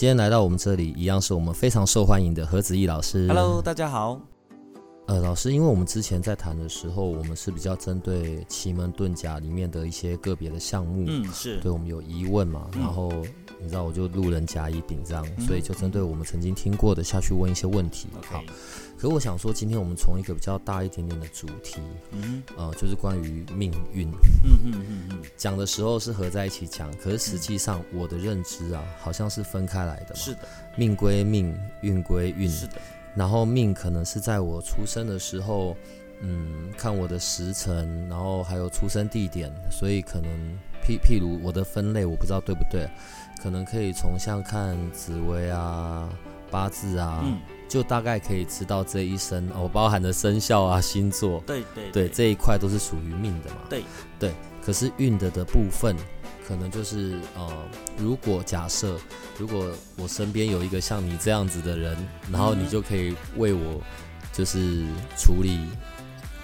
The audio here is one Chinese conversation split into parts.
今天来到我们这里，一样是我们非常受欢迎的何子毅老师。Hello，大家好。呃，老师，因为我们之前在谈的时候，我们是比较针对奇门遁甲里面的一些个别的项目，嗯，是对我们有疑问嘛，嗯然后你知道我就路人甲乙丙这样，所以就针对我们曾经听过的下去问一些问题。好可我想说，今天我们从一个比较大一点点的主题，嗯呃，就是关于命运嗯嗯嗯嗯，讲的时候是合在一起讲，可是实际上我的认知啊，好像是分开来的嘛。是的，命归命，运归运。是的，然后命可能是在我出生的时候，嗯，看我的时辰，然后还有出生地点，所以可能譬譬如我的分类，我不知道对不对，可能可以从像看紫薇啊、八字啊，嗯，就大概可以知道这一生哦，包含的生肖啊、星座，对对对。这一块都是属于命的嘛。对。对，可是运的的部分，可能就是呃，如果假设如果我身边有一个像你这样子的人，然后你嗯就可以为我就是处理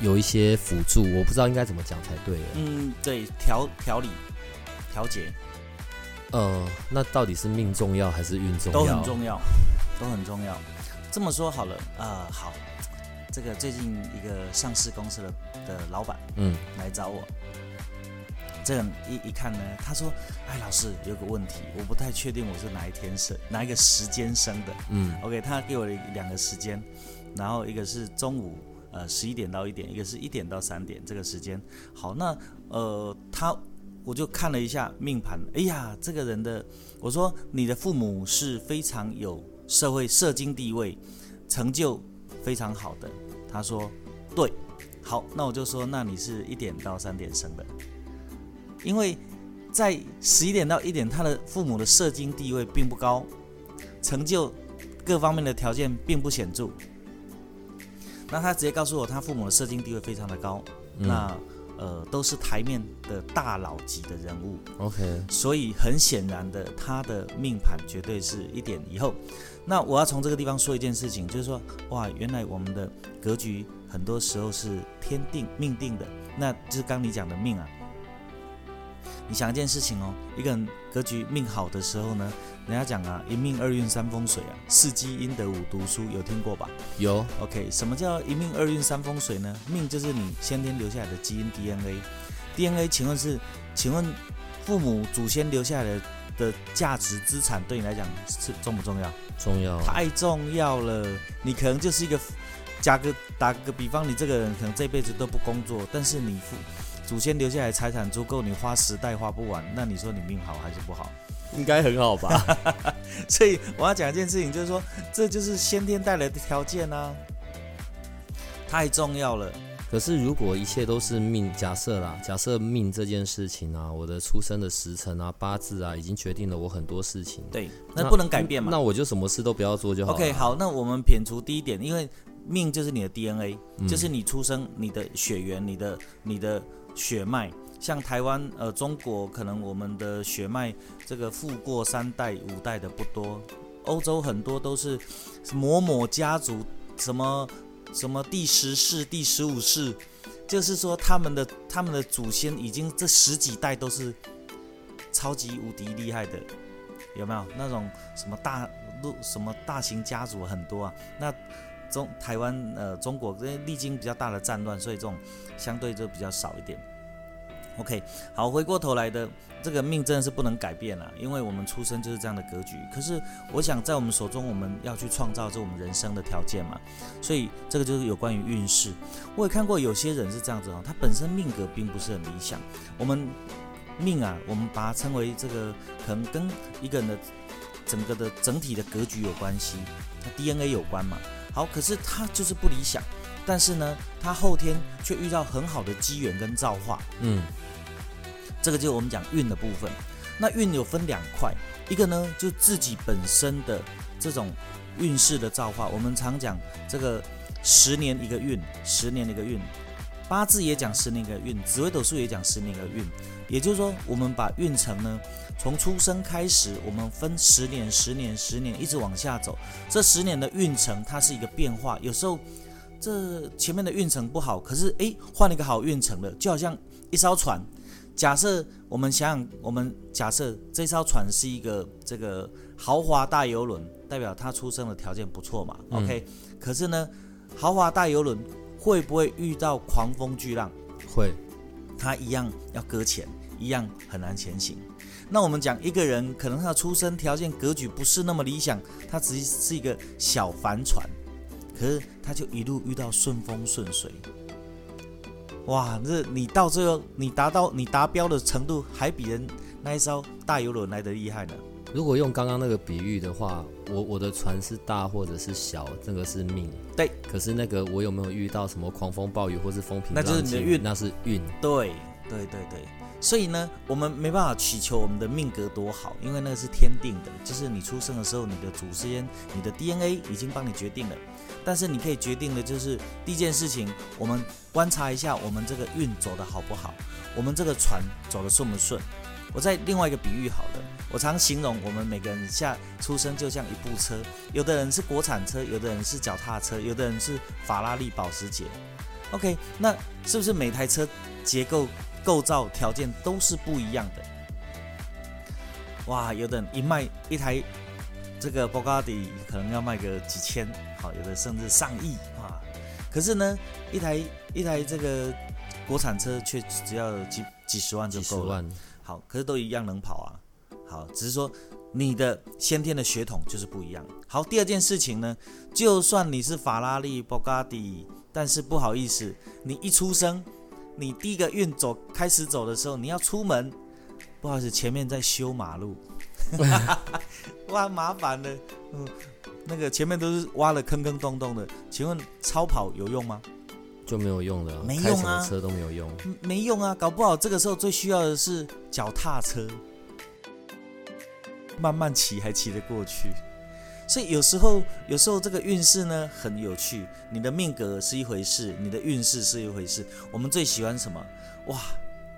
有一些辅助，我不知道应该怎么讲才对。嗯，对，调调理调节呃，那到底是命重要还是运重要？都很重要，都很重要。这么说好了，啊，好，这个最近一个上市公司的的老板嗯来找我。这样一一看呢，他说：“哎，老师有个问题，我不太确定我是哪一天生，哪一个时间生的。嗯 OK，他给我两个时间，然后一个是中午呃十一点到一点，一个是一点到三点这个时间。好，那呃他我就看了一下命盘，哎呀，这个人的我说你的父母是非常有社会社经地位，成就非常好的。他说对，好，那我就说那你是一点到三点生的，因为在十一点到一点，他的父母的社经地位并不高，成就各方面的条件并不显著。那他直接告诉我，他父母的社经地位非常的高，嗯那呃都是台面的大佬级的人物，，OK，所以很显然的，他的命盘绝对是一点以后。那我要从这个地方说一件事情，就是说，哇，原来我们的格局很多时候是天定命定的，那就是刚你讲的命啊。你想一件事情哦，一个人格局命好的时候呢，人家讲啊，一命二运三风水啊，四积阴德五读书，有听过吧？有 OK，什么叫一命二运三风水呢？命就是你先天留下来的基因 DNA。DNA，请问是，请问父母祖先留下来的的价值资产对你来讲是重不重要？重要，太重要了。你可能就是一个，加个打个比方，你这个人可能这辈子都不工作，但是你父祖先留下来财产足够你花十代花不完，那你说你命好还是不好？应该很好吧？所以我要讲一件事情，就是说这就是先天带来的条件啊，太重要了。可是，如果一切都是命，假设啦，假设命这件事情啊，我的出生的时辰啊、八字啊，已经决定了我很多事情。对，那不能改变嘛。那我就什么事都不要做就好了。OK，好，那我们撇除第一点，因为命就是你的 DNA，、嗯就是你出生、你的血缘、你的、你的血脉。像台湾、呃，中国可能我们的血脉这个富过三代、五代的不多，欧洲很多都是某某家族，什么什么第十世、第十五世，就是说他们的他们的祖先已经这十几代都是超级无敌厉害的，有没有那种什么大陆什么大型家族很多啊？那中台湾呃中国因为历经比较大的战乱，所以这种相对就比较少一点。OK，好，回过头来的这个命真的是不能改变了，因为我们出生就是这样的格局。可是我想在我们手中，我们要去创造这我们人生的条件嘛，所以这个就是有关于运势。我也看过有些人是这样子哦，他本身命格并不是很理想。我们命啊，我们把它称为这个可能跟一个人的整个的整体的格局有关系，他 DNA 有关嘛。好，可是他就是不理想，但是呢，他后天却遇到很好的机缘跟造化。嗯，这个就是我们讲运的部分。那运有分两块，一个呢就自己本身的这种运势的造化，我们常讲这个十年一个运，十年一个运，八字也讲十年一个运，紫微斗数也讲十年一个运。也就是说，我们把运程呢，从出生开始，我们分十年、十年、十年，一直往下走。这十年的运程，它是一个变化。有时候这前面的运程不好，可是诶，换了一个好运程了，就好像一艘船。假设我们想想，我们假设这艘船是一个这个豪华大游轮，代表他出生的条件不错嘛？OK，可是呢，豪华大游轮会不会遇到狂风巨浪？会，它一样要搁浅，一样很难前行。那我们讲一个人，可能他的出生条件格局不是那么理想，他只是一个小帆船，可是他就一路遇到顺风顺水。哇，这你到最后你达到你达标的程度，还比人那一艘大游轮来的厉害呢。如果用刚刚那个比喻的话，我我的船是大或者是小，这个是命。对，可是那个我有没有遇到什么狂风暴雨或是风平浪那就是你的运，那是运。对，对对对。所以呢，我们没办法祈求我们的命格多好，因为那个是天定的，就是你出生的时候，你的祖先、你的 DNA 已经帮你决定了。但是你可以决定的就是第一件事情，我们观察一下我们这个运走的好不好，我们这个船走的顺不顺。我再另外一个比喻好了，我常形容我们每个人下出生就像一部车，有的人是国产车，有的人是脚踏车，有的人是法拉利、保时捷。OK，那是不是每台车结构？构造条件都是不一样的，哇！有的一卖一台这个博加迪可能要卖个几千，好，有的甚至上亿啊。可是呢，一台一台这个国产车却只要几几十万就够了。好，可是都一样能跑啊。好，只是说你的先天的血统就是不一样。好，第二件事情呢，就算你是法拉利、博加迪，但是不好意思，你一出生。你第一个运走开始走的时候，你要出门，不好意思，前面在修马路，哇，麻烦了，嗯，那个前面都是挖了坑坑洞洞的，请问超跑有用吗？就没有用了，没用啊，车都没有用，没用啊，搞不好这个时候最需要的是脚踏车，慢慢骑还骑得过去。所以有时候，有时候这个运势呢很有趣。你的命格是一回事，你的运势是一回事。我们最喜欢什么？哇，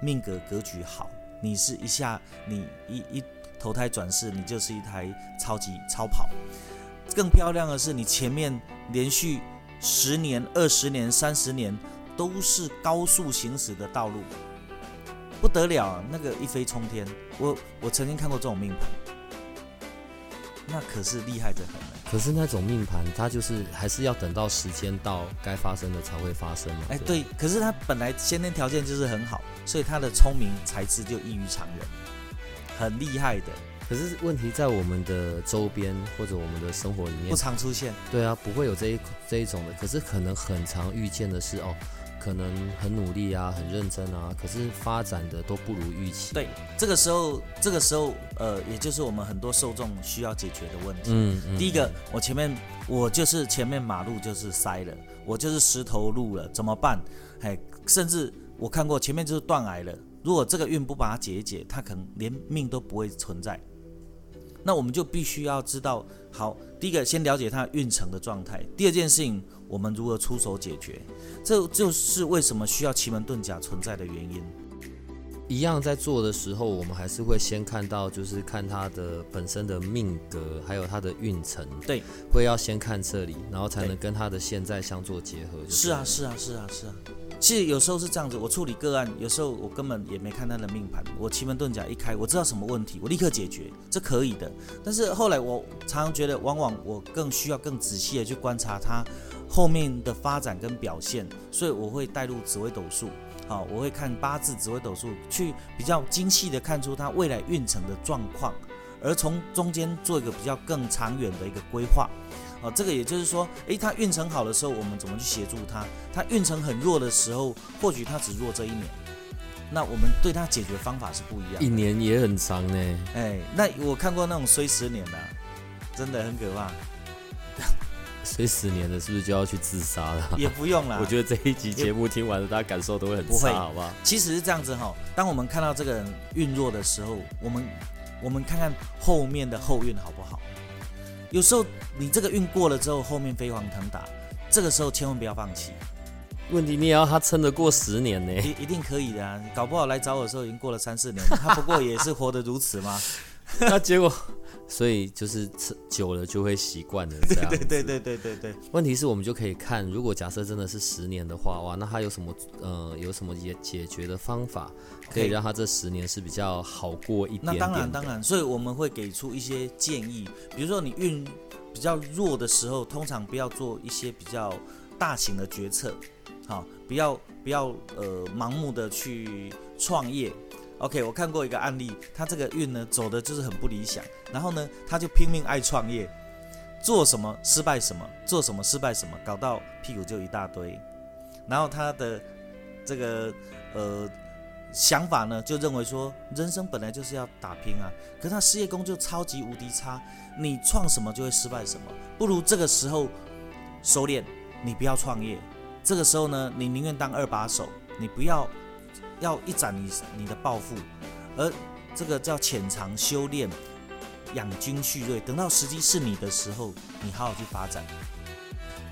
命格格局好，你是一下你一一投胎转世，你就是一台超级超跑。更漂亮的是，你前面连续十年、二十年、三十年都是高速行驶的道路，不得了，那个一飞冲天。我我曾经看过这种命盘。那可是厉害的很。可是那种命盘，它就是还是要等到时间到该发生的才会发生嘛。哎，对。可是他本来先天条件就是很好，所以他的聪明才智就异于常人，很厉害的。可是问题在我们的周边或者我们的生活里面不常出现。对啊，不会有这一这一种的。可是可能很常遇见的是哦。可能很努力啊，很认真啊，可是发展的都不如预期。对，这个时候，这个时候，呃，也就是我们很多受众需要解决的问题。嗯嗯。第一个，我前面我就是前面马路就是塞了，我就是石头路了，怎么办？哎，甚至我看过前面就是断崖了。如果这个运不把它解一解，它可能连命都不会存在。那我们就必须要知道，好，第一个先了解他运程的状态。第二件事情。我们如何出手解决？这就是为什么需要奇门遁甲存在的原因。一样在做的时候，我们还是会先看到，就是看他的本身的命格，还有他的运程。对，会要先看这里，然后才能跟他的现在相做结合。是啊，是啊，是啊，是啊。其实有时候是这样子，我处理个案，有时候我根本也没看他的命盘，我奇门遁甲一开，我知道什么问题，我立刻解决，这可以的。但是后来我常常觉得，往往我更需要更仔细的去观察他。后面的发展跟表现，所以我会带入紫微斗数，好，我会看八字紫微斗数，去比较精细的看出他未来运程的状况，而从中间做一个比较更长远的一个规划，啊，这个也就是说，诶，他运程好的时候，我们怎么去协助他？他运程很弱的时候，或许他只弱这一年，那我们对他解决方法是不一样。一年也很长呢，哎，那我看过那种衰十年的，真的很可怕。所以十年了，是不是就要去自杀了？也不用啦。我觉得这一集节目听完了，大家感受都会很差，好不好？其实是这样子哈。当我们看到这个人运弱的时候，我们我们看看后面的后运好不好？有时候你这个运过了之后，后面飞黄腾达，这个时候千万不要放弃，问题你也要他撑得过十年呢。一一定可以的啊！搞不好来找我的时候已经过了三四年，他不过也是活得如此吗？那结果，所以就是吃久了就会习惯了，这样。对对对对对对，问题是我们就可以看，如果假设真的是十年的话，哇，那他有什么呃有什么解解决的方法，可以让他这十年是比较好过一点点？那当然当然，所以我们会给出一些建议，比如说你运比较弱的时候，通常不要做一些比较大型的决策，好，不要不要呃盲目的去创业。OK，我看过一个案例，他这个运呢走的就是很不理想，然后呢他就拼命爱创业，做什么失败什么，做什么失败什么，搞到屁股就一大堆，然后他的这个呃想法呢，就认为说人生本来就是要打拼啊，可是他事业工就超级无敌差，你创什么就会失败什么，不如这个时候收敛，你不要创业，这个时候呢，你宁愿当二把手，你不要要一展你你的抱负，而这个叫潜藏修炼，养精蓄锐，等到时机是你的时候，你好好去发展。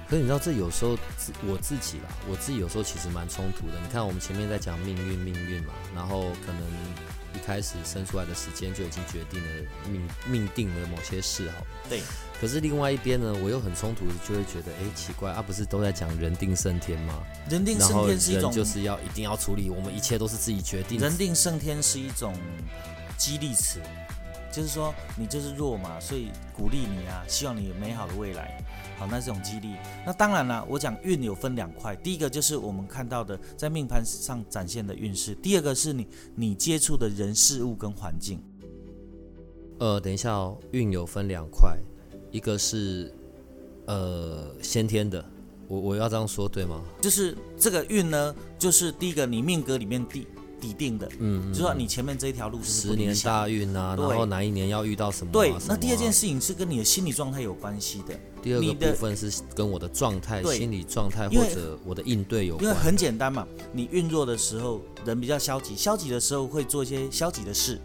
可是你知道，这有时候自我自己啦，我自己有时候其实蛮冲突的。你看，我们前面在讲命运，命运嘛，然后可能一开始生出来的时间就已经决定了命命定了某些事好。对。可是另外一边呢，我又很冲突的，就会觉得，哎，奇怪啊，不是都在讲人定胜天吗？人定胜天是一种就是要一定要处理，我们一切都是自己决定。人定胜天是一种激励词，就是说你就是弱嘛，所以鼓励你啊，希望你有美好的未来。好，那这种激励。那当然了，我讲运有分两块，第一个就是我们看到的在命盘上展现的运势，第二个是你你接触的人事物跟环境。呃，等一下哦，运有分两块，一个是呃先天的，我我要这样说对吗？就是这个运呢，就是第一个你命格里面底底定的，嗯，就是说你前面这一条路是十年。大运啊，然后哪一年要遇到什么啊、对，那第二件，事情是跟你的心理状态有关系的。第二个部分是跟我的状态、对心理状态或者我的应对有关因为。很简单嘛，你运弱的时候，人比较消极，消极的时候会做一些消极的事，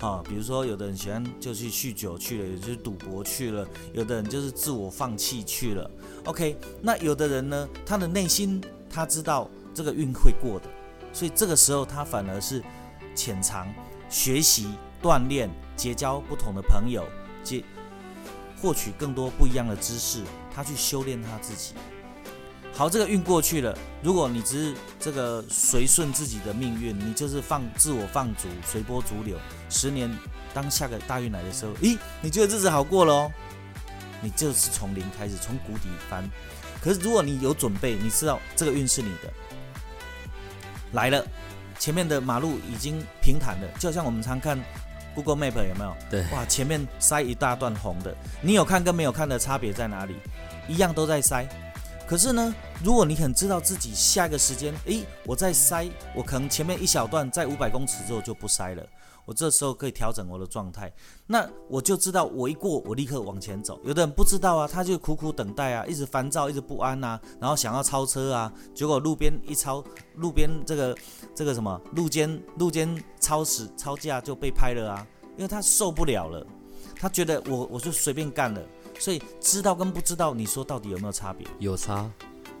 啊，比如说有的人喜欢就去酗酒去了，有的就是赌博去了，有的人就是自我放弃去了。OK，那有的人呢，他的内心他知道这个运会过的，所以这个时候他反而是潜藏、学习、锻炼、结交不同的朋友，结获取更多不一样的知识，他去修炼他自己。好，这个运过去了。如果你只是这个随顺自己的命运，你就是放自我放逐，随波逐流。十年，当下个大运来的时候，咦，你觉得日子好过了哦？你就是从零开始，从谷底翻。可是如果你有准备，你知道这个运是你的，来了，前面的马路已经平坦了，就像我们常看 Google Map 有没有？对，哇，前面塞一大段红的，你有看跟没有看的差别在哪里？一样都在塞。可是呢，如果你很知道自己下一个时间，诶，我在塞，我可能前面一小段在五百公尺之后就不塞了，我这时候可以调整我的状态，那我就知道我一过，我立刻往前走。有的人不知道啊，他就苦苦等待啊，一直烦躁，一直不安啊，然后想要超车啊，结果路边一超，路边这个这个什么路肩路肩超时超价就被拍了啊，因为他受不了了，他觉得我我就随便干了。所以知道跟不知道，你说到底有没有差别？有差，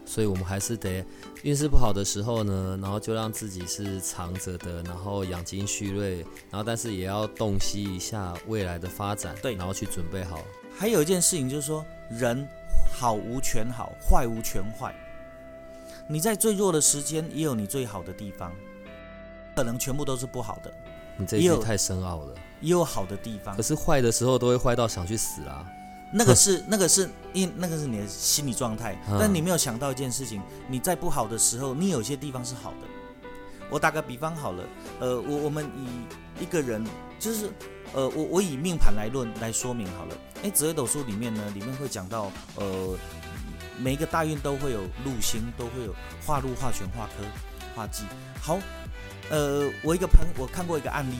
所以我们还是得运势不好的时候呢，然后就让自己是藏着的，然后养精蓄锐，然后但是也要洞悉一下未来的发展，对然后去准备好。还有一件事情就是说，人好无全好，坏无全坏。你在最弱的时间，也有你最好的地方，可能全部都是不好的，你这句太深奥了，也有好的地方可。是坏的时候都会坏到想去死啊！那个是那个是因那个是你的心理状态，嗯但你没有想到一件事情，你在不好的时候，你有些地方是好的。我打个比方好了，呃，我我们以一个人就是呃，我我以命盘来论来说明好了。诶，紫微斗数里面呢，里面会讲到呃，每一个大运都会有禄星，都会有化禄、化权、化科、化忌。好，呃，我一个朋我看过一个案例，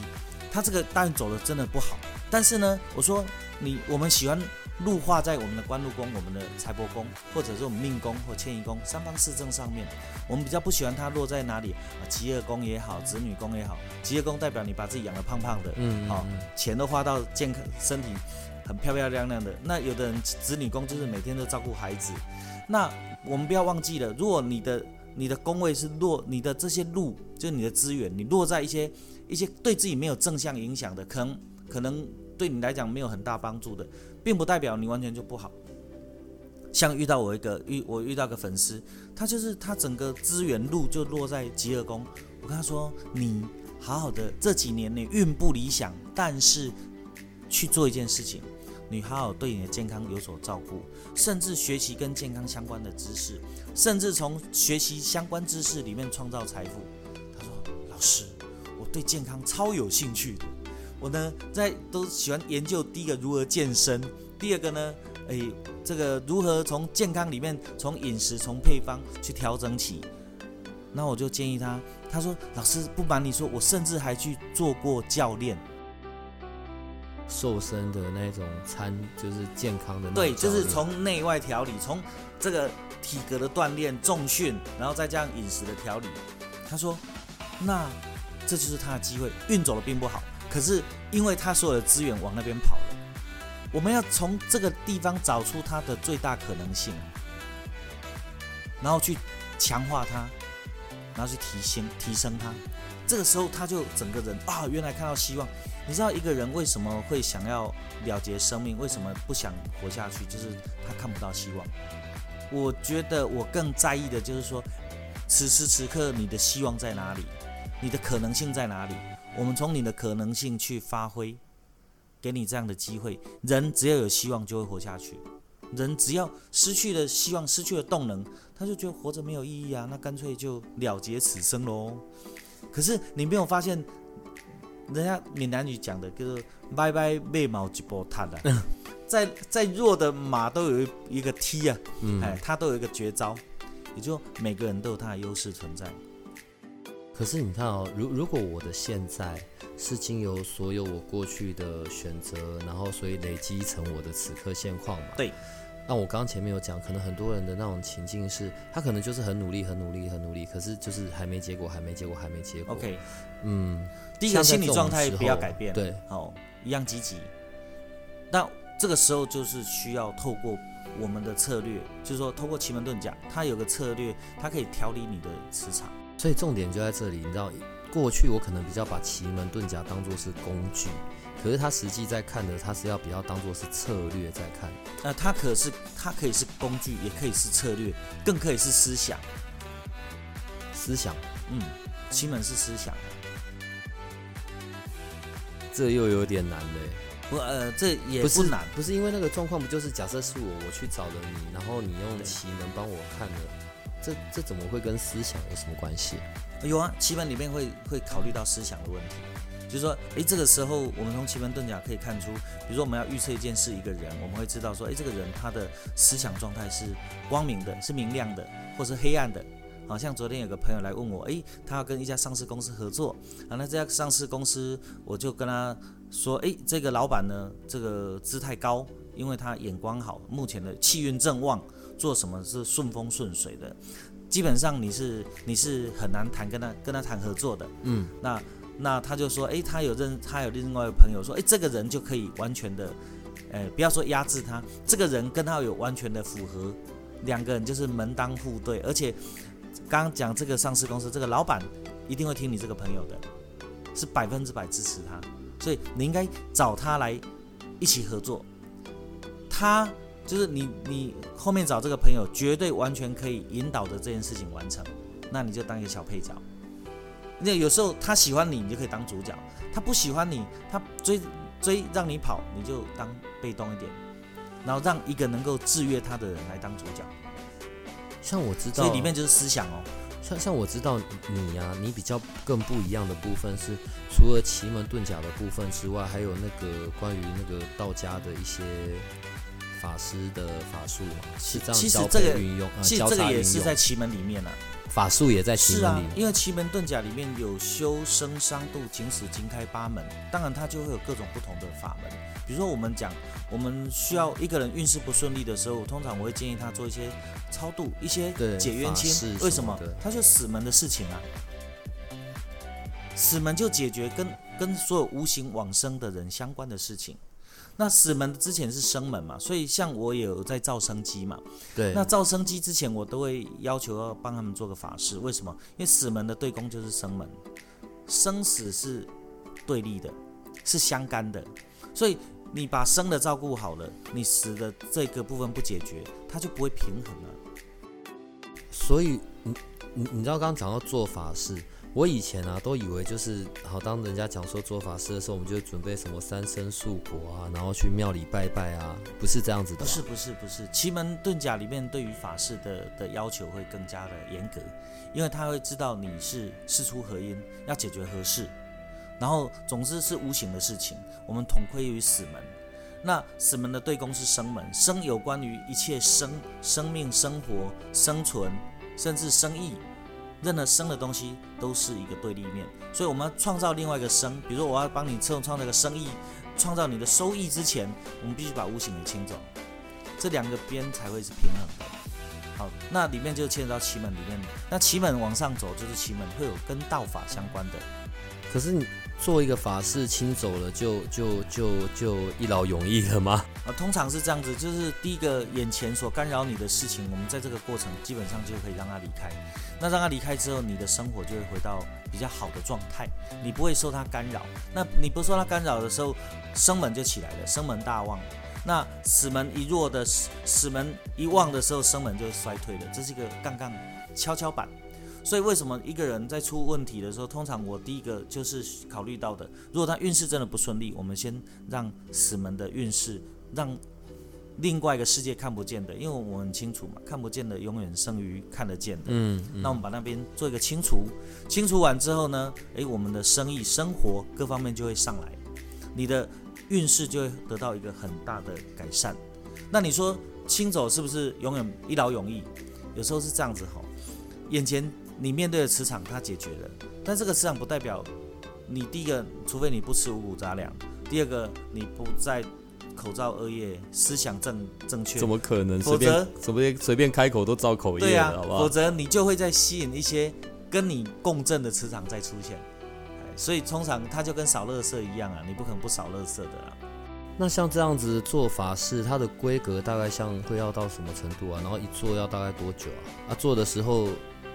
他这个大运走的真的不好，但是呢，我说你我们喜欢路化在我们的官禄宫、我们的财帛宫，或者是我们命宫或迁移宫三方四正上面。我们比较不喜欢它落在哪里啊？吉厄宫也好，子女宫也好。吉厄宫代表你把自己养得胖胖的，嗯，好、嗯钱都花到健康身体很漂漂亮亮的。那有的人子女宫就是每天都照顾孩子。那我们不要忘记了，如果你的你的宫位是落，你的这些路就是你的资源，你落在一些一些对自己没有正向影响的，可能可能对你来讲没有很大帮助的，并不代表你完全就不好。像遇到我一个遇我遇到个粉丝，他就是他整个资源路就落在极恶宫。我跟他说，你好好的这几年你运不理想，但是去做一件事情，你好好对你的健康有所照顾，甚至学习跟健康相关的知识，甚至从学习相关知识里面创造财富。他说，老师，我对健康超有兴趣的。我呢，在都喜欢研究第一个如何健身，第二个呢，诶，这个如何从健康里面，从饮食、从配方去调整起。那我就建议他，他说：“老师，不瞒你说，我甚至还去做过教练。瘦身的那种餐，就是健康的那种对，就是从内外调理，从这个体格的锻炼、重训，然后再加上饮食的调理。”他说：“那这就是他的机会，运走的并不好，可是因为他所有的资源往那边跑了，我们要从这个地方找出它的最大可能性，然后去强化它，然后去提升提升它。这个时候他就整个人啊，原来看到希望。你知道一个人为什么会想要了结生命，为什么不想活下去，就是他看不到希望。我觉得我更在意的就是说，此时此刻你的希望在哪里，你的可能性在哪里？我们从你的可能性去发挥，给你这样的机会。人只要有希望，就会活下去。人只要失去了希望，失去了动能，他就觉得活着没有意义啊，那干脆就了结此生喽。可是你没有发现，人家闽南语讲的就是“拜拜被毛一波踏的”，再再弱的马都有一一个踢啊，嗯，哎，他都有一个绝招，也就每个人都有他的优势存在。可是你看哦，如如果我的现在是经由所有我过去的选择，然后所以累积成我的此刻现况嘛？对。那我刚刚前面有讲，可能很多人的那种情境是，他可能就是很努力、很努力、很努力，可是就是还没结果，还没结果，还没结果。OK，嗯，第一个心理状态不要改变，对，好，一样积极。那这个时候就是需要透过我们的策略，就是说透过奇门遁甲，它有个策略，它可以调理你的磁场。所以重点就在这里，你知道，过去我可能比较把奇门遁甲当做是工具，可是他实际在看的，他是要比较当做是策略在看。那它可是它可以是工具，也可以是策略，更可以是思想。思想，嗯，奇门是思想。这又有点难嘞。不，呃，这也不是难。不是因为那个状况，不就是假设是我，我去找了你，然后你用奇门帮我看了，这这怎么会跟思想有什么关系？有啊，奇门里面会会考虑到思想的问题，就是说，诶，这个时候我们从奇门遁甲可以看出，比如说我们要预测一件事、一个人，我们会知道说，诶，这个人他的思想状态是光明的，是明亮的，或是黑暗的。好像昨天有个朋友来问我，诶，他要跟一家上市公司合作，啊，那这家上市公司我就跟他说，诶，这个老板呢，这个姿态高，因为他眼光好，目前的气运正旺，做什么是顺风顺水的。基本上你是你是很难谈跟他跟他谈合作的，嗯，那那他就说，诶，他有认他有另外一个朋友说，诶，这个人就可以完全的，呃，不要说压制他，这个人跟他有完全的符合，两个人就是门当户对，而且刚刚讲这个上市公司这个老板一定会听你这个朋友的，是百分之百支持他，所以你应该找他来一起合作，他。就是你，你后面找这个朋友，绝对完全可以引导着这件事情完成，那你就当一个小配角。那有时候他喜欢你，你就可以当主角；他不喜欢你，他追追让你跑，你就当被动一点，然后让一个能够制约他的人来当主角。像我知道，所以里面就是思想哦。像像我知道你呀、你比较更不一样的部分是，除了奇门遁甲的部分之外，还有那个关于那个道家的一些法师的法术嘛，是这样交其实这个配运用，呃、其实交这个也是在奇门里面啊。法术也在奇是啊门里，，因为奇门遁甲里面有修生伤度、景死金开八门，当然它就会有各种不同的法门。比如说我们讲，我们需要一个人运势不顺利的时候，通常我会建议他做一些超度、一些解冤亲。为什么？他就死门的事情啊，死门就解决跟跟所有无形往生的人相关的事情。那死门之前是生门嘛，所以像我也有在造生机嘛，对，那造生机之前，我都会要求要帮他们做个法事。为什么？因为死门的对宫就是生门，生死是对立的，是相干的。所以你把生的照顾好了，你死的这个部分不解决，它就不会平衡了。所以你你你知道刚刚讲到做法事，我以前啊都以为就是好，当人家讲说做法事的时候，我们就准备什么三生树果啊，然后去庙里拜拜啊，不是这样子的，不是不是不是，奇门遁甲里面对于法事的的要求会更加的严格，因为他会知道你是事出何因，要解决何事，然后总之是无形的事情，我们统归于死门。那死门的对宫是生门，生有关于一切生、生命、生活、生存，甚至生意，任何生的东西都是一个对立面。所以我们要创造另外一个生，比如说我要帮你创创造一个生意，创造你的收益之前，我们必须把无形给清走。这两个边才会是平衡的。好，那里面就牵扯到奇门里面，那奇门往上走就是奇门会有跟道法相关的，可是你做一个法事清走了，就就就就一劳永逸了吗？啊，通常是这样子，就是第一个眼前所干扰你的事情，我们在这个过程基本上就可以让它离开。那让它离开之后，你的生活就会回到比较好的状态，你不会受它干扰。那你不受它干扰的时候，生门就起来了，生门大旺。那死门一弱的死死门一旺的时候，生门就衰退了，这是一个杠杠跷跷板。所以为什么一个人在出问题的时候，通常我第一个就是考虑到的，如果他运势真的不顺利，我们先让死门的运势让另外一个世界看不见的，因为我很清楚嘛，看不见的永远胜于看得见的。嗯，那我们把那边做一个清除，清除完之后呢，诶，我们的生意、生活各方面就会上来，你的运势就会得到一个很大的改善。那你说清走是不是永远一劳永逸？有时候是这样子哈，眼前你面对的磁场它解决了，但这个磁场不代表你第一个，除非你不吃五谷杂粮；第二个，你不在口罩恶业，思想正正确，怎么可能？否随便则随便随便开口都造口对呀、业了，好不否？则你就会在吸引一些跟你共振的磁场再出现。哎所以通常它就跟扫垃圾一样啊，你不可能不扫垃圾的啦。那像这样子做法是，它的规格大概像会要到什么程度啊？然后一做要大概多久啊？啊，做的时候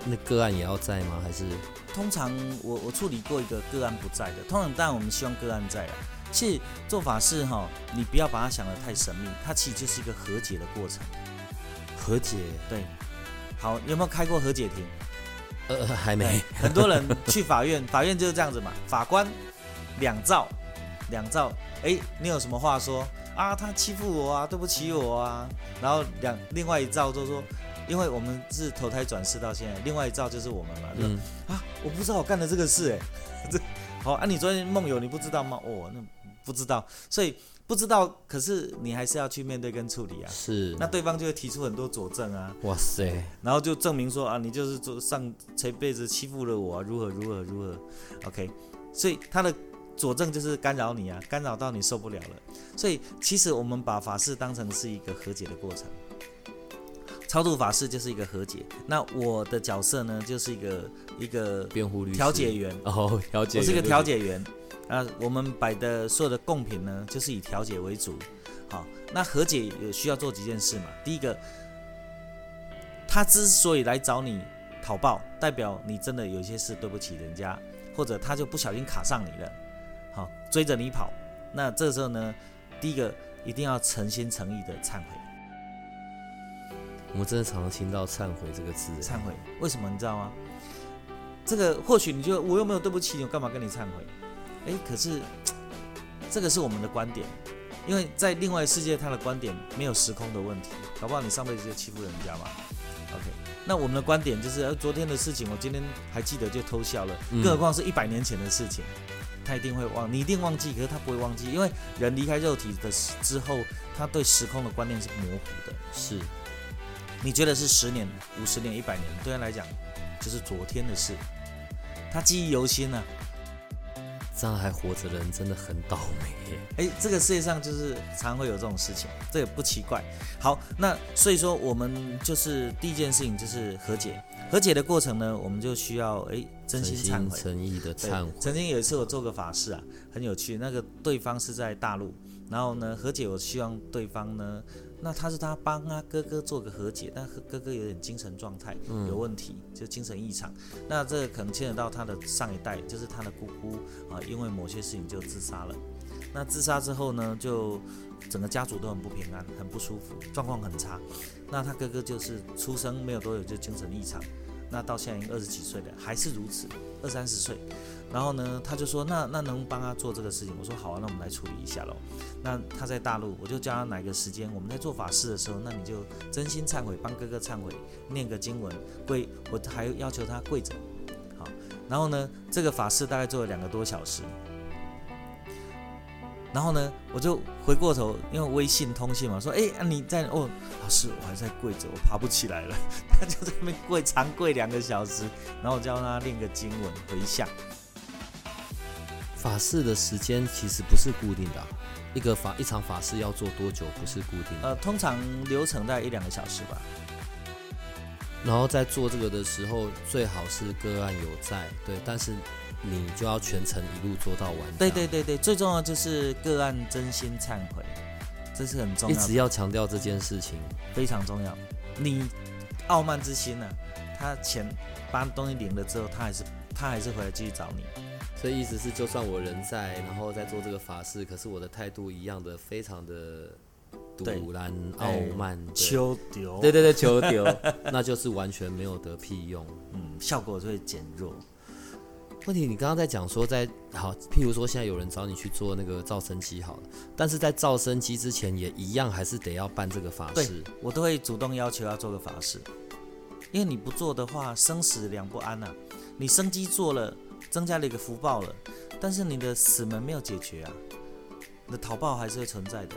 那个案也要在吗？还是通常我我处理过一个个案不在的，通常当然我们希望个案在啊。其实做法是哈，你不要把它想得太神秘，它其实就是一个和解的过程。和解？对，好，有没有开过和解庭？呃，还没。很多人去法院，法院就是这样子嘛，法官两造，两造，哎，你有什么话说啊？他欺负我啊，对不起我啊。然后两另外一造就说，因为我们是投胎转世到现在，另外一造就是我们嘛，就、嗯，啊，我不知道我干的这个事、哎，这好啊，你昨天梦游你不知道吗？哦，那不知道，所以不知道，可是你还是要去面对跟处理啊。是。那对方就会提出很多佐证啊，哇塞，然后就证明说啊，你就是做上这辈子欺负了我、啊，如何如何如何，OK，所以他的佐证就是干扰你啊，干扰到你受不了了。所以其实我们把法事当成是一个和解的过程，超度法师就是一个和解。那我的角色呢，就是一个一个辩护律师调解员，哦，调解员，我是一个调解员。啊，我们摆的所有的贡品呢，就是以调解为主。好，那和解有需要做几件事嘛？第一个，他之所以来找你讨报，代表你真的有些事对不起人家，或者他就不小心卡上你了，好，追着你跑。那这时候呢，第一个一定要诚心诚意的忏悔。我们真的常常听到“忏悔”这个字，忏悔，为什么你知道吗？这个或许你就我又没有对不起你，我干嘛跟你忏悔？诶，可是这个是我们的观点，因为在另外世界他的观点没有时空的问题，搞不好你上辈子就欺负人家嘛。OK，那我们的观点就是，呃，昨天的事情我今天还记得就偷笑了，嗯更何况是一百年前的事情，他一定会忘，你一定忘记，可是他不会忘记，因为人离开肉体的时之后，他对时空的观念是模糊的。是你觉得是十年、五十年、一百年，对他来讲就是昨天的事，他记忆犹新呢。这样还活着的人真的很倒霉耶。哎，这个世界上就是常会有这种事情，这也不奇怪。好，那所以说我们就是第一件事情就是和解。和解的过程呢，我们就需要哎真心忏悔、诚意的忏悔。曾经有一次我做个法事啊，很有趣。那个对方是在大陆，然后呢和解，我希望对方呢。那他是他帮他哥哥做个和解，但哥哥有点精神状态有问题，就精神异常。那这个可能牵扯到他的上一代，就是他的姑姑啊，因为某些事情就自杀了。那自杀之后呢，就整个家族都很不平安，很不舒服，状况很差。那他哥哥就是出生没有多久就精神异常，那到现在已经二十几岁了，还是如此，二三十岁。然后呢，他就说那那能帮他做这个事情？我说好啊，那我们来处理一下喽。那他在大陆，我就叫他哪个时间，我们在做法事的时候，那你就真心忏悔，帮哥哥忏悔，念个经文，跪，我还要求他跪着，好。然后呢，这个法事大概做了两个多小时。然后呢，我就回过头，因为微信通信嘛，说哎，你在哦，老师，我还在跪着，我爬不起来了。他就在那边跪，长跪两个小时，然后我叫他念个经文回向。法事的时间其实不是固定的，一个法一场法事要做多久不是固定的。呃，通常流程大概一两个小时吧。然后在做这个的时候，最好是个案有在，对，但是你就要全程一路做到完。对对对对，最重要就是个案真心忏悔，这是很重要。一直要强调这件事情，非常重要。你傲慢之心呢，他钱把东西领了之后，他还是他还是回来继续找你。所以意思是，就算我人在，然后在做这个法事，可是我的态度一样的，非常的堵然傲慢。秋丢。对对对，秋丢，那就是完全没有得屁用。嗯，效果就会减弱。问题，你刚刚在讲说，在好，譬如说现在有人找你去做那个造生机好了，但是在造生机之前，也一样还是得要办这个法事。我都会主动要求要做个法事，因为你不做的话，生死两不安呐。你生机做了。增加了一个福报了，但是你的死门没有解决啊，你的逃报还是会存在的，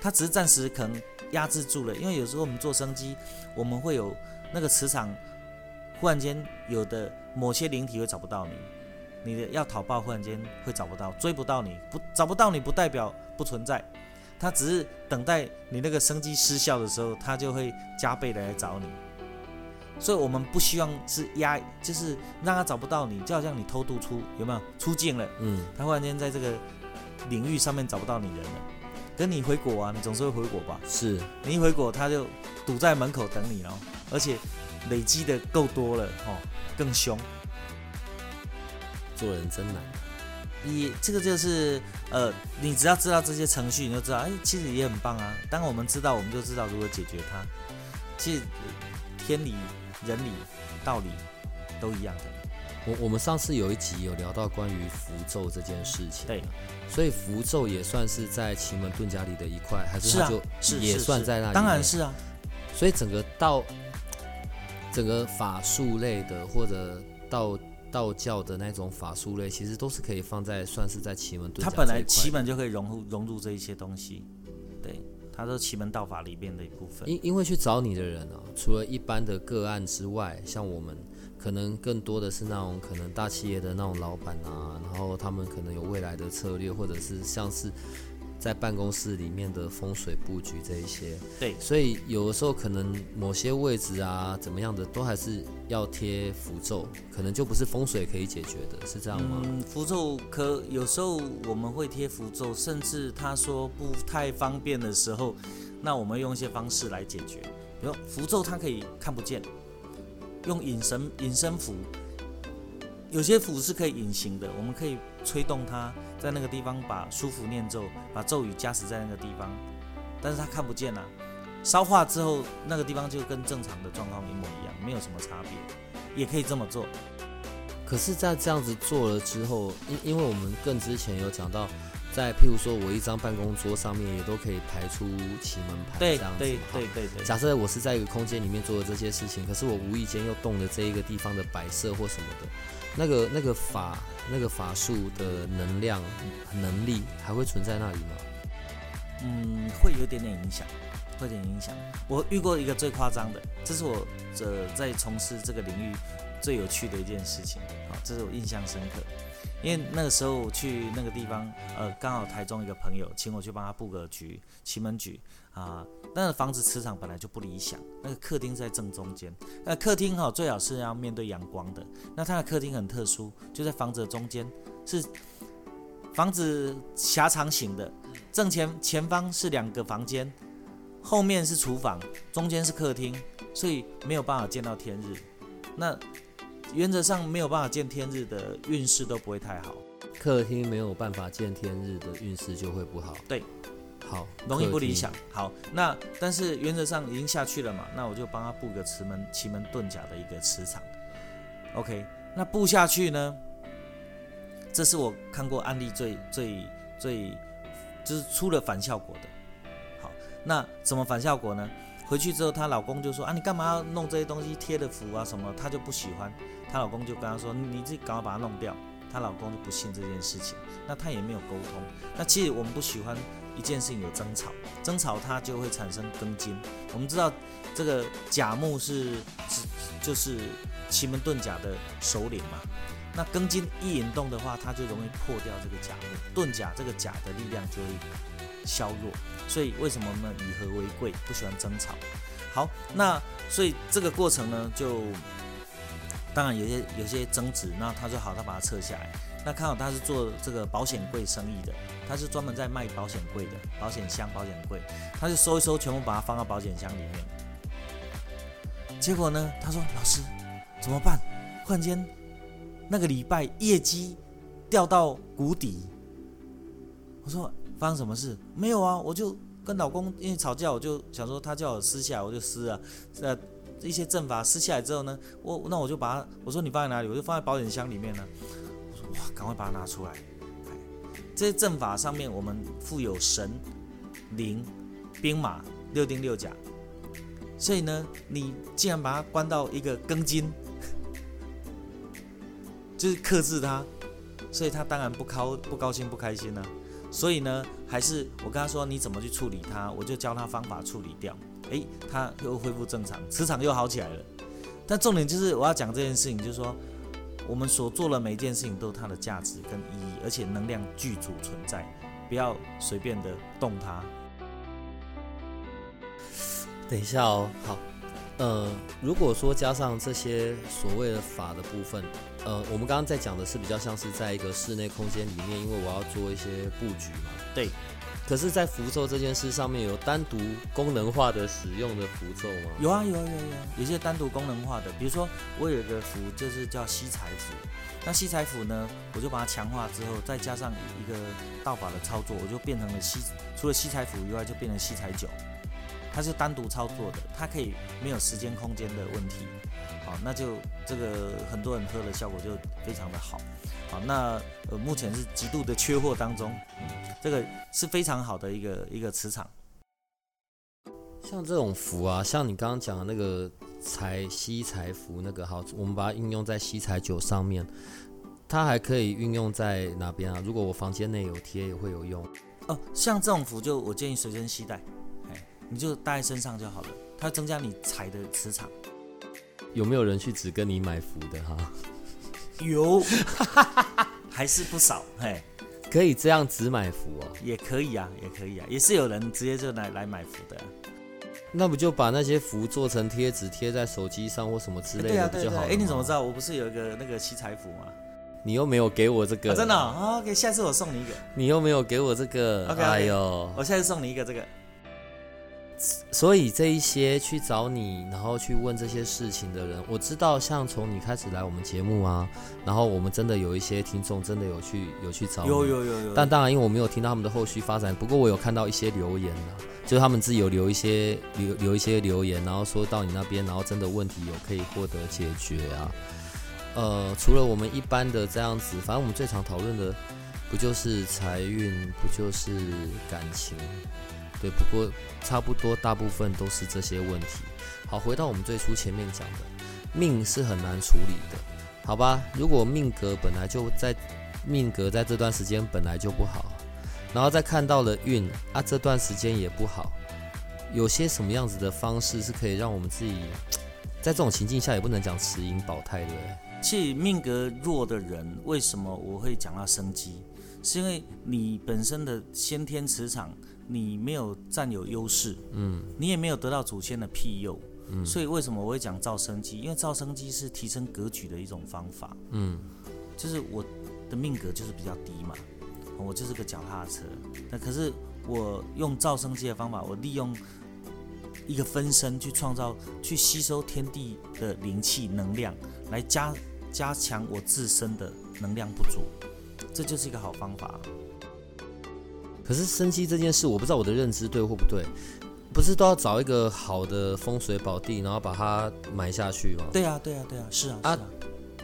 它只是暂时可能压制住了，因为有时候我们做生机，我们会有那个磁场，忽然间有的某些灵体会找不到你，你的要逃报忽然间会找不到，追不到你，不找不到你不代表不存在，它只是等待你那个生机失效的时候，它就会加倍的来找你。所以，我们不希望是压，就是让他找不到你，就好像你偷渡出有没有出境了？嗯，他忽然间在这个领域上面找不到你人了，跟你回国啊，你总是会回国吧？是，你一回国，他就堵在门口等你了，而且累积的够多了，哦，更凶。做人真难。你这个就是呃，你只要知道这些程序，你就知道，哎，其实也很棒啊。当我们知道，我们就知道如何解决它。其实天理。人理、道理都一样的。我我们上次有一集有聊到关于符咒这件事情，对，所以符咒也算是在奇门遁甲里的一块，还是就也算在那里？当然是啊。所以整个道、整个法术类的或者道道教的那种法术类，其实都是可以放在算是在奇门遁甲。它本来奇门就可以融入融入这一些东西，对。它是奇门道法里面的一部分。因因为去找你的人啊，除了一般的个案之外，像我们可能更多的是那种可能大企业的那种老板啊，然后他们可能有未来的策略，或者是像是。在办公室里面的风水布局这一些，对，所以有的时候可能某些位置啊，怎么样的都还是要贴符咒，可能就不是风水可以解决的，是这样吗？嗯，符咒可有时候我们会贴符咒，甚至他说不太方便的时候，那我们用一些方式来解决，比如符咒它可以看不见，用隐身隐身符。有些符是可以隐形的，我们可以吹动它，在那个地方把舒服念咒，把咒语加持在那个地方，但是他看不见啊。烧化之后，那个地方就跟正常的状况一模一样，没有什么差别，也可以这么做。可是，在这样子做了之后，因因为我们更之前有讲到，在譬如说我一张办公桌上面也都可以排出奇门牌，这样子。对对对对。假设我是在一个空间里面做的这些事情，可是我无意间又动了这一个地方的摆设或什么的。那个那个法那个法术的能量能力还会存在那里吗？嗯，会有点点影响，会有点影响。我遇过一个最夸张的，这是我这在从事这个领域最有趣的一件事情，好，这是我印象深刻。因为那个时候我去那个地方，呃，刚好台中一个朋友请我去帮他布个局，奇门局啊。那个房子磁场本来就不理想，那个客厅在正中间，那客厅哈最好是要面对阳光的。那他的客厅很特殊，就在房子的中间，是房子狭长型的，正前前方是两个房间，后面是厨房，中间是客厅，所以没有办法见到天日。那原则上没有办法见天日的运势都不会太好，客厅没有办法见天日的运势就会不好。对，好，容易不理想。好，那但是原则上已经下去了嘛，那我就帮他布个奇门奇门遁甲的一个磁场。OK，那布下去呢，这是我看过案例最最最就是出了反效果的。好，那怎么反效果呢？回去之后，她老公就说啊，你干嘛要弄这些东西贴的符啊什么？她就不喜欢，她老公就跟她说，你自己赶快把它弄掉。她老公就不信这件事情，那她也没有沟通。那其实我们不喜欢一件事情有争吵，争吵它就会产生庚金。我们知道这个甲木是是就是奇门遁甲的首领嘛，那庚金一引动的话，它就容易破掉这个甲木，遁甲这个甲的力量就会削弱。所以为什么我们以和为贵，不喜欢争吵？好，那所以这个过程呢，就当然有些有些争执，那他说好，他把它撤下来。那看好他是做这个保险柜生意的，他是专门在卖保险柜的，保险箱、保险柜，他就收一收，全部把它放到保险箱里面。结果呢，他说老师怎么办？忽然间那个礼拜业绩掉到谷底。我说发生什么事？没有啊，我就跟老公因为吵架，我就想说他叫我撕下来，我就撕啊，呃一些阵法撕下来之后呢，我那我就把它，我说你放在哪里？我就放在保险箱里面呢。我说哇，赶快把它拿出来。这些阵法上面我们附有神、灵、兵马、六丁六甲，所以呢，你既然把它关到一个庚金，就是克制它，所以他当然不高不高兴不开心呢、所以呢，还是我跟他说你怎么去处理它，我就教他方法处理掉。诶，它又恢复正常，磁场又好起来了。但重点就是我要讲这件事情，就是说我们所做的每一件事情都有它的价值跟意义，而且能量具足存在，不要随便的动它。等一下哦，好，呃，如果说加上这些所谓的法的部分，呃，我们刚刚在讲的是比较像是在一个室内空间里面，因为我要做一些布局嘛。对。可是，在符咒这件事上面有单独功能化的使用的符咒吗？有啊有啊有啊有，有些单独功能化的，比如说我有一个符就是叫吸财符，那吸财符呢，我就把它强化之后，再加上一个道法的操作，我就变成了吸，除了吸财符以外，就变成吸财酒，它是单独操作的，它可以没有时间空间的问题，好，那就这个很多人喝的效果就非常的好，好，那呃目前是极度的缺货当中，嗯，这个是非常好的一个一个磁场。像这种符啊，像你刚刚讲的那个财吸财符那个，好，我们把它运用在吸财酒上面，它还可以运用在哪边啊？如果我房间内有贴，也会有用。哦，像这种符就我建议随身携带，哎，你就带在身上就好了，它会增加你财的磁场。有没有人去只跟你买福的哈？有，还是不少，嘿，可以这样只买福哦？也可以啊，也可以啊，也是有人直接就来来买福的啊、那不就把那些符做成贴纸贴在手机上或什么之类的。就好了？哎，你怎么知？道？我不是有一个那个七彩符吗？你又没有给我这个，啊，真的哦、，OK，下次我送你一个，你又没有给我这个哎呦，我下次送你一个这个。所以这一些去找你，然后去问这些事情的人，我知道，像从你开始来我们节目啊，然后我们真的有一些听众真的有去有去找你，有有有有，但当然，因为我没有听到他们的后续发展，不过我有看到一些留言啊，就是他们自己有留一些留留一些留言，然后说到你那边，然后真的问题有可以获得解决啊。呃，除了我们一般的这样子，反正我们最常讨论的不就是财运，不就是感情，对，不过差不多大部分都是这些问题。好，回到我们最初前面讲的，命是很难处理的，好吧？如果命格本来就在命格在这段时间本来就不好，然后再看到了运啊，这段时间也不好，有些什么样子的方式是可以让我们自己在这种情境下也不能讲持盈保泰，对不对？其实命格弱的人，为什么我会讲到生机？是因为你本身的先天磁场，你没有占有优势，嗯，你也没有得到祖先的庇佑，嗯，所以为什么我会讲造生机？因为造生机是提升格局的一种方法，嗯，就是我的命格就是比较低嘛，我就是个脚踏车，那可是我用造生机的方法，我利用一个分身去创造、去吸收天地的灵气能量，来加加强我自身的能量不足。这就是一个好方法。可是生机这件事，我不知道我的认知对或不对，不是都要找一个好的风水宝地，然后把它埋下去吗？对啊，对啊，对啊，是啊，是啊。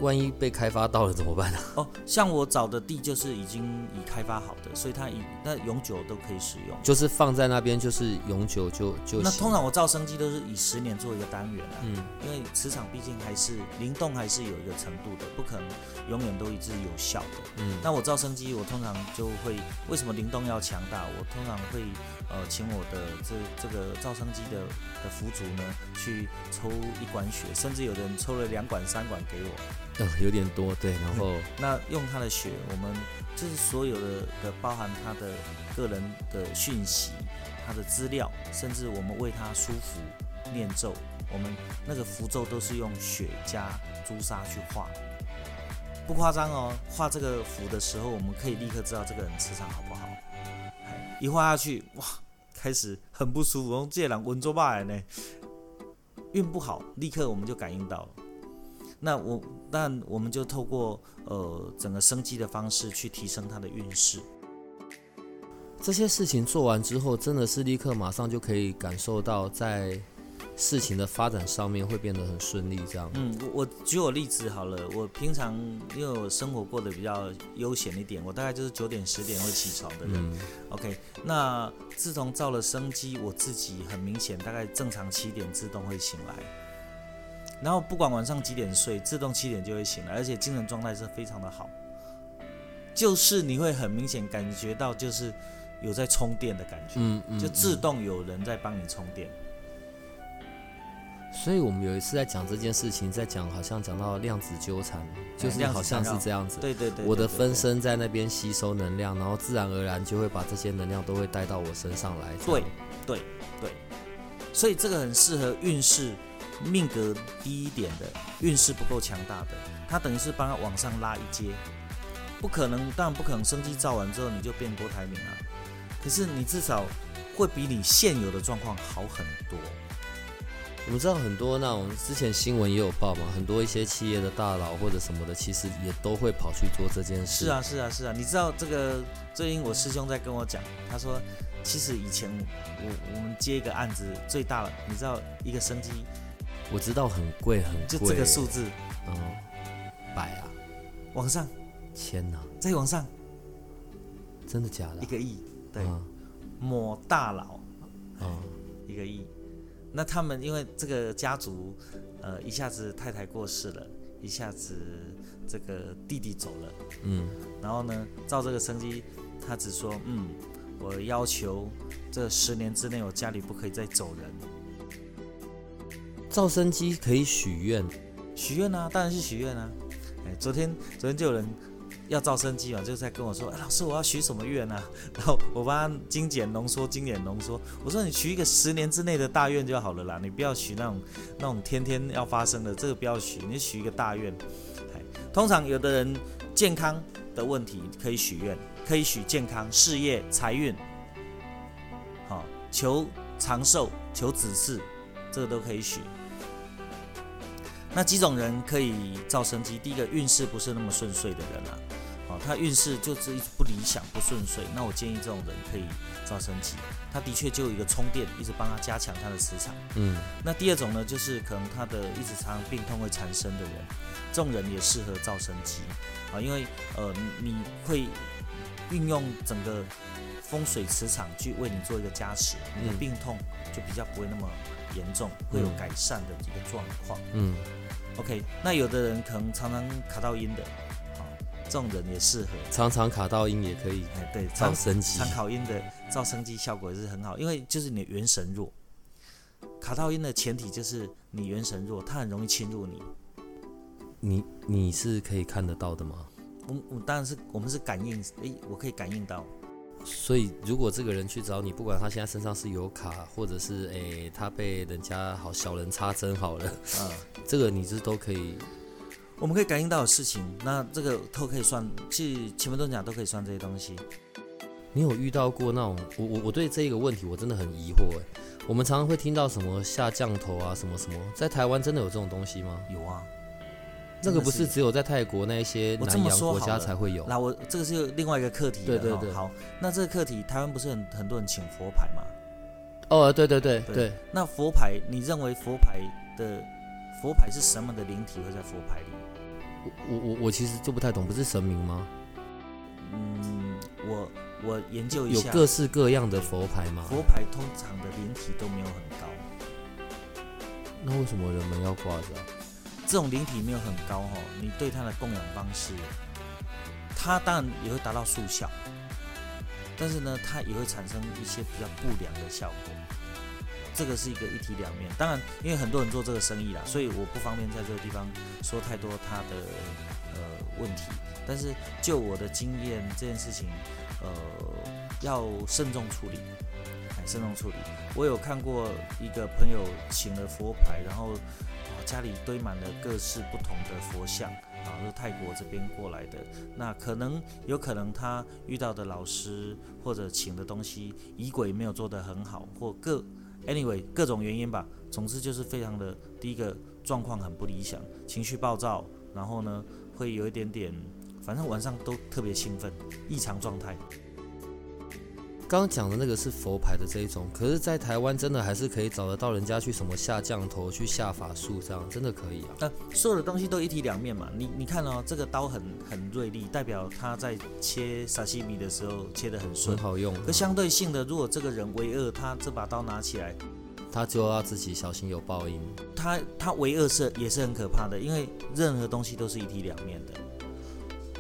万一被开发到了怎么办呢？哦，像我找的地就是已经已开发好的，所以它已那永久都可以使用，就是放在那边就是永久就就。那通常我造生机都是以十年做一个单元啊，嗯，因为磁场毕竟还是灵动，还是有一个程度的，不可能永远都一直有效的，嗯。那我造生机，我通常就会为什么灵动要强大？我通常会呃请我的这这个造生机的的佛祖呢去抽一管血，甚至有的人抽了两管三管给我。嗯，有点多，对，然后那用他的血，我们就是所有的的包含他的个人的讯息，他的资料，甚至我们为他舒服念咒，我们那个符咒都是用血加朱砂去画，不夸张哦。画这个符的时候，我们可以立刻知道这个人磁场好不好。一画下去，哇，开始很不舒服，用这人温州骂人呢，运不好，立刻我们就感应到了。那我，但我们就透过呃整个生机的方式去提升他的运势。这些事情做完之后，真的是立刻马上就可以感受到在。事情的发展上面会变得很顺利，这样。嗯，我我举我例子好了，我平常因为我生活过得比较悠闲一点，我大概就是九点十点会起床的人。OK，那自从造了生机，我自己很明显大概正常七点自动会醒来，然后不管晚上几点睡，自动七点就会醒来，而且精神状态是非常的好，就是你会很明显感觉到就是有在充电的感觉，嗯嗯，就自动有人在帮你充电。所以我们有一次在讲这件事情，在讲好像讲到量子纠缠，就是好像是这样子。对对对。我的分身在那边吸收能量，然后自然而然就会把这些能量都会带到我身上来。对对对。所以这个很适合运势命格低一点的，运势不够强大的，他等于是帮他往上拉一阶。不可能，当然不可能，生机造完之后你就变郭台铭啊。可是你至少会比你现有的状况好很多。我们知道很多那种之前新闻也有报嘛，很多一些企业的大佬或者什么的，其实也都会跑去做这件事。是啊，是啊，是啊。你知道这个最近我师兄在跟我讲，他说其实以前我我们接一个案子最大了，你知道一个生机，我知道很贵很贵，就这个数字，嗯，百啊，往上，千啊，再往上，真的假的？一个亿，对，某大佬，嗯，一个亿。那他们因为这个家族，呃，一下子太太过世了，一下子这个弟弟走了，嗯，然后呢，照这个生机，他只说，嗯，我要求这十年之内我家里不可以再走人。照生机可以许愿，许愿啊，当然是许愿啊。哎，昨天昨天就有人。要造生机嘛，就在跟我说，哎，老师，我要许什么愿呢？然后我帮他精简浓缩，精简浓缩。我说你许一个十年之内的大愿就好了啦，你不要许那种那种天天要发生的，这个不要许，你许一个大愿。通常有的人健康的问题可以许愿，可以许健康、事业、财运，好，求长寿、求子嗣，这个都可以许。那几种人可以造生机？第一个运势不是那么顺遂的人啊。哦他运势就是一直不理想、不顺遂，那我建议这种人可以造生机。他的确就有一个充电，一直帮他加强他的磁场。嗯。那第二种呢，就是可能他的一直常常病痛会缠身的人，这种人也适合造生机啊，因为呃你会运用整个风水磁场去为你做一个加持，你的病痛就比较不会那么严重，会有改善的一个状况。嗯。OK，那有的人可能常常卡到音的。这种人也适合，常常卡到音也可以，哎，对，造声机，参考音的造生机效果也是很好，因为就是你的元神弱，卡到音的前提就是你元神弱，它很容易侵入你。你你是可以看得到的吗？我我当然是我们是感应，诶，我可以感应到。所以如果这个人去找你，不管他现在身上是有卡，或者是诶他被人家好小人插针好了，嗯，这个你是都可以。我们可以感应到的事情，那这个都可以算，去奇门遁甲都可以算这些东西。你有遇到过那种？我我我对这一个问题我真的很疑惑诶。我们常常会听到什么下降头啊，什么什么，在台湾真的有这种东西吗？有啊，那个不是只有在泰国那些南洋国家才会有。那我这个是另外一个课题对对对好，那这个课题台湾不是很很多人请佛牌吗？哦，对对对对对，那佛牌，你认为佛牌的佛牌是什么的灵体会在佛牌里？我我我其实就不太懂，不是神明吗？嗯，我我研究一下，有各式各样的佛牌吗？佛牌通常的灵体都没有很高，那为什么人们要挂着啊？这种灵体没有很高哈，你对它的供养方式，它当然也会达到速效，但是呢，它也会产生一些比较不良的效果。这个是一个一体两面，当然，因为很多人做这个生意啦，所以我不方便在这个地方说太多它的呃问题。但是就我的经验，这件事情呃要慎重处理，哎，慎重处理。我有看过一个朋友请了佛牌，然后家里堆满了各式不同的佛像啊，是泰国这边过来的。那可能有可能他遇到的老师或者请的东西仪轨没有做得很好，或各 anyway 各种原因吧。总之就是非常的第一个状况很不理想，情绪暴躁，然后呢会有一点点，反正晚上都特别兴奋，异常状态。刚刚讲的那个是佛牌的这一种，可是，在台湾真的还是可以找得到人家去什么下降头、去下法术这样，真的可以啊。呃，所有的东西都一体两面嘛。你你看哦，这个刀很很锐利，代表他在切沙西米的时候切得很顺很。好用，可相对性的，如果这个人为恶，他这把刀拿起来，他就要自己小心有报应。他他为恶是也是很可怕的，因为任何东西都是一体两面的。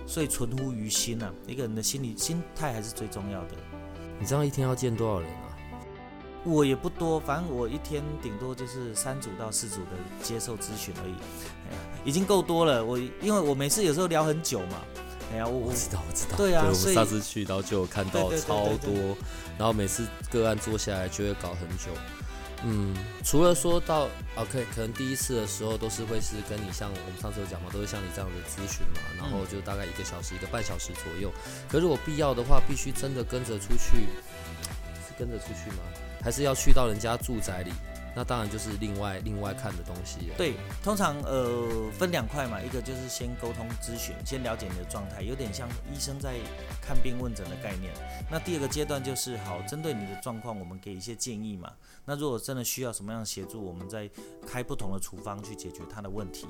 所以存乎于心呐、一个人的心理心态还是最重要的。你这样一天要见多少人啊？我也不多，反正我一天顶多就是三组到四组的接受咨询而已，哎呀，已经够多了。我因为我每次有时候聊很久嘛，哎呀，我我我知道，我知道。对啊我们上次去，然后就有看到超多，然后每次个案坐下来就会搞很久。嗯，除了说到 OK，可能第一次的时候都是会是跟你像我们上次有讲嘛，都是像你这样的咨询嘛，然后就大概一个小时、一个半小时左右。可如果必要的话，必须真的跟着出去，是跟着出去吗？还是要去到人家住宅里？那当然就是另外另外看的东西了。对，通常呃分两块嘛，一个就是先沟通咨询，先了解你的状态，有点像医生在看病问诊的概念。那第二个阶段就是好，针对你的状况，我们给一些建议嘛。那如果真的需要什么样的协助，我们再开不同的处方去解决他的问题。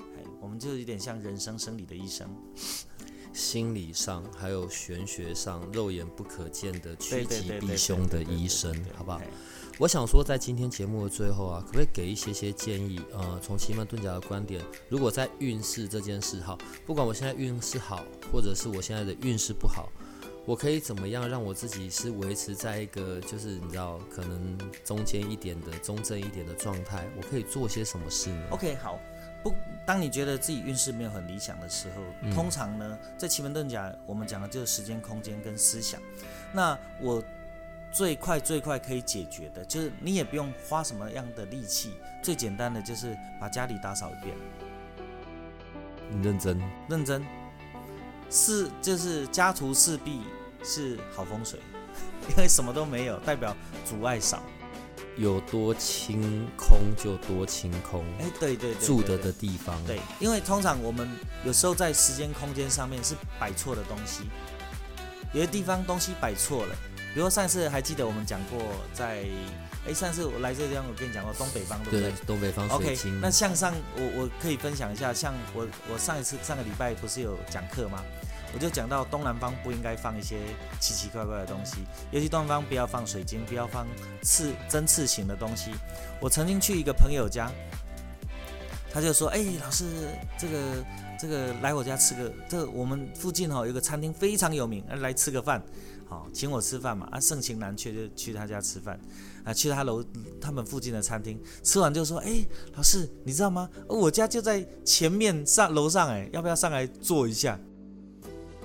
哎，我们就有点像人生生理的医生。心理上还有玄学上肉眼不可见的趋吉避凶的医生好不好哎？我想说，在今天节目的最后啊，可不可以给一些些建议？呃，从奇门遁甲的观点，如果在运势这件事哈，不管我现在运势好，或者是我现在的运势不好，我可以怎么样让我自己是维持在一个就是你知道可能中间一点的中正一点的状态？我可以做些什么事呢？OK，好。不，当你觉得自己运势没有很理想的时候，嗯通常呢，在奇门遁甲，我们讲的就是时间、空间跟思想。那我最快最快可以解决的，就是你也不用花什么样的力气，最简单的就是把家里打扫一遍，你认真，认真。是就是家徒四壁是好风水，因为什么都没有，代表阻碍少。有多清空就多清空，哎，对对对对住对的的地方，对，因为通常我们有时候在时间空间上面是摆错的东西，有些地方东西摆错了。比如说上次还记得我们讲过在，哎上次我来这个地方我跟你讲过东北方对不对对？东北方水 OK，晶，那向上我我可以分享一下，像我我上一次上个礼拜不是有讲课吗？我就讲到东南方不应该放一些奇奇怪怪的东西，尤其东南方不要放水晶，不要放刺针刺型的东西。我曾经去一个朋友家，他就说：“哎、老师，这个这个来我家吃个，这个我们附近哈有个餐厅非常有名，来吃个饭，好，请我吃饭嘛，啊，盛情难却，就去他家吃饭，啊，去他楼他们附近的餐厅，吃完就说，哎，老师，你知道吗？我家就在前面上楼上，哎，要不要上来坐一下？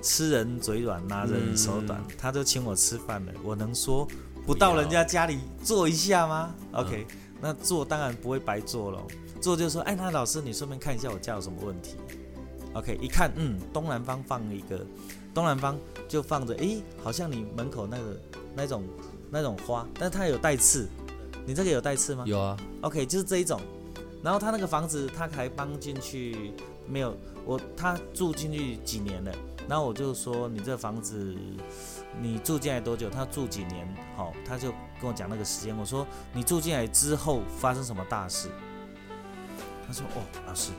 吃人嘴软，拿人手短，他都请我吃饭了，我能说不到人家家里坐一下吗？OK，那坐当然不会白坐了，坐就说，哎，那老师你顺便看一下我家有什么问题？OK，一看，嗯，东南方放一个，东南方就放着，诶，好像你门口那个那种那种花，但是它有带刺，你这个有带刺吗？有啊。OK，就是这一种，然后他那个房子他还搬进去没有？我他住进去几年了？然后我就说你这房子，你住进来多久？他住几年？好，他就跟我讲那个时间。我说你住进来之后发生什么大事？他说哦，老师，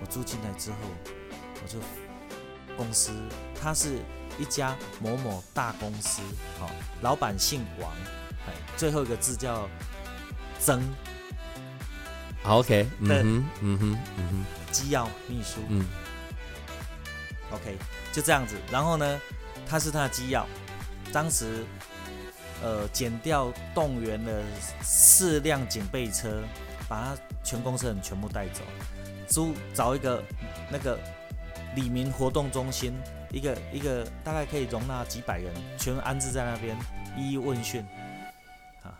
我住进来之后，我就公司，他是一家某某大公司，好，老板姓王，哎，最后一个字叫曾。好，OK，嗯哼，嗯哼，嗯哼，机要秘书，嗯，OK。就这样子，然后呢，他是他的机要，当时，呃，减掉动员了四辆警备车，把他全公司人全部带走，租找一个那个李明活动中心，一个一个大概可以容纳几百人，全部安置在那边，一一问讯，啊，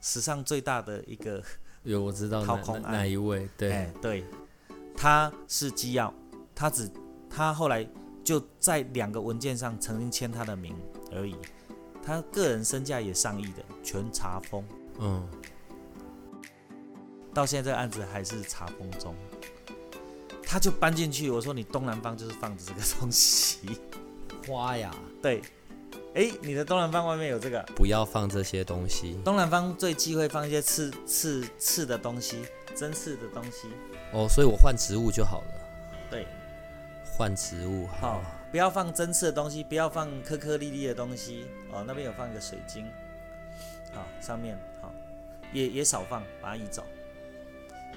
史上最大的一个有我知道掏空哪一位？对对，他是机要，他只他后来。就在两个文件上曾经签他的名而已，他个人身价也上亿的，全查封。嗯，到现在这个案子还是查封中。他就搬进去，我说你东南方就是放着这个东西，花呀。对，哎，你的东南方外面有这个，不要放这些东西。东南方最忌讳放一些刺刺刺的东西，针刺的东西。哦，所以我换植物就好了。对。换植物好，不要放针刺的东西，不要放颗颗粒粒的东西哦。那边有放一个水晶，好，上面好，也也少放，把它移走。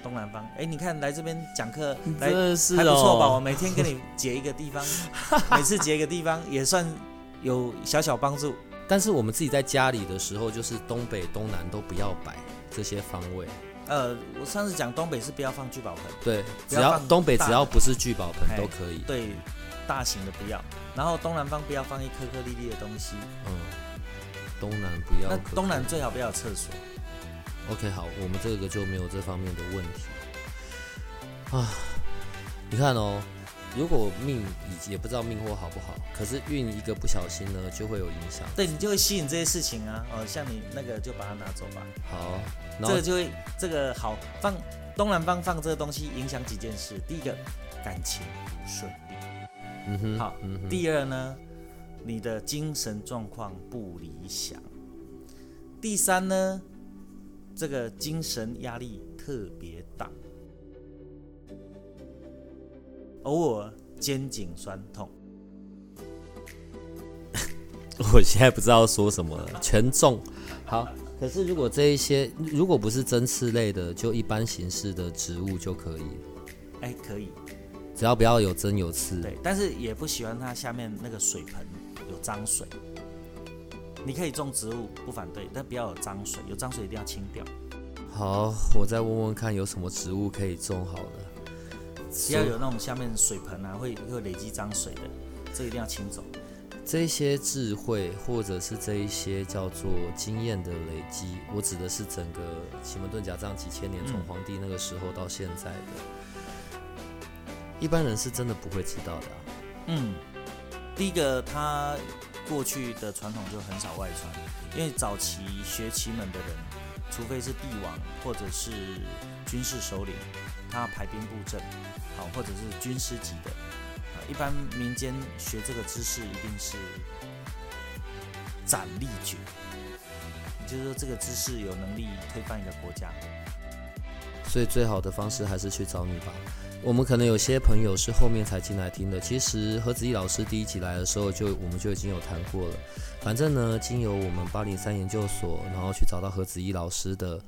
东南方，哎，你看来这边讲课，来还不错吧？我每天给你截一个地方，每次截一个地方也算有小小帮助。但是我们自己在家里的时候，就是东北、东南都不要摆这些方位。呃，我上次讲东北是不要放聚宝盆，对，只要东北只要不是聚宝盆都可以。对，大型的不要，然后东南方不要放一颗颗粒粒的东西。嗯，东南不要。那东南最好不要有厕所。OK，好，我们这个就没有这方面的问题。啊，你看哦。如果命也不知道命或好不好，可是运一个不小心呢，就会有影响。对你就会吸引这些事情啊，哦，像你那个就把它拿走吧。好，这个就会这个好放东南方放这个东西，影响几件事。第一个，感情不顺利。嗯哼。好，第二呢，你的精神状况不理想。第三呢，这个精神压力特别大。偶尔肩颈酸痛，我现在不知道说什么了。全中，好。可是如果这一些如果不是针刺类的，就一般形式的植物就可以。哎，可以，只要不要有针有刺。对，但是也不喜欢它下面那个水盆有脏水。你可以种植物，不反对，但不要有脏水，有脏水一定要清掉。好，我再问问看有什么植物可以种好了。只要有那种下面水盆啊，会会累积脏水的，这一定要清走。这些智慧或者是这一些叫做经验的累积，我指的是整个奇门遁甲这样几千年，从皇帝那个时候到现在的，一般人是真的不会知道的。嗯，第一个他过去的传统就很少外传，因为早期学奇门的人，除非是帝王或者是军事首领。他排兵布阵，好，或者是军师级的，啊，一般民间学这个知识一定是斩立决，也就是说这个知识有能力推翻一个国家，所以最好的方式还是去找你吧。我们可能有些朋友是后面才进来听的，其实何子毅老师第一集来的时候就我们就已经有谈过了。反正呢，经由我们八零三研究所，然后去找到何子毅老师的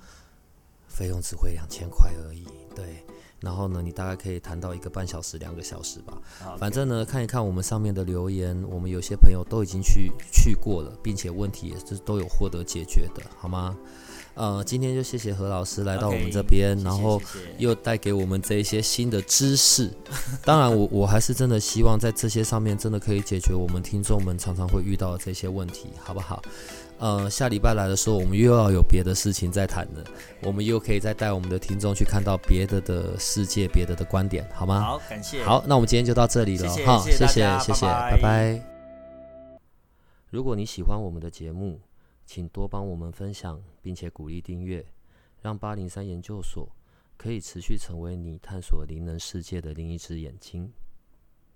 费用只会两千块而已，对。然后呢，你大概可以谈到一个半小时、两个小时吧。反正呢，看一看我们上面的留言，我们有些朋友都已经去去过了，并且问题也是都有获得解决的，好吗？呃，今天就谢谢何老师来到我们这边，然后又带给我们这一些新的知识。当然我，我还是真的希望在这些上面真的可以解决我们听众们常常会遇到的这些问题，好不好？呃，下礼拜来的时候，我们又要有别的事情再谈了，我们又可以再带我们的听众去看到别的的世界、别的的观点，好吗？好，感谢。好，那我们今天就到这里了哈，谢谢谢谢拜拜。如果你喜欢我们的节目，请多帮我们分享，并且鼓励订阅，让八零三研究所可以持续成为你探索灵能世界的另一只眼睛。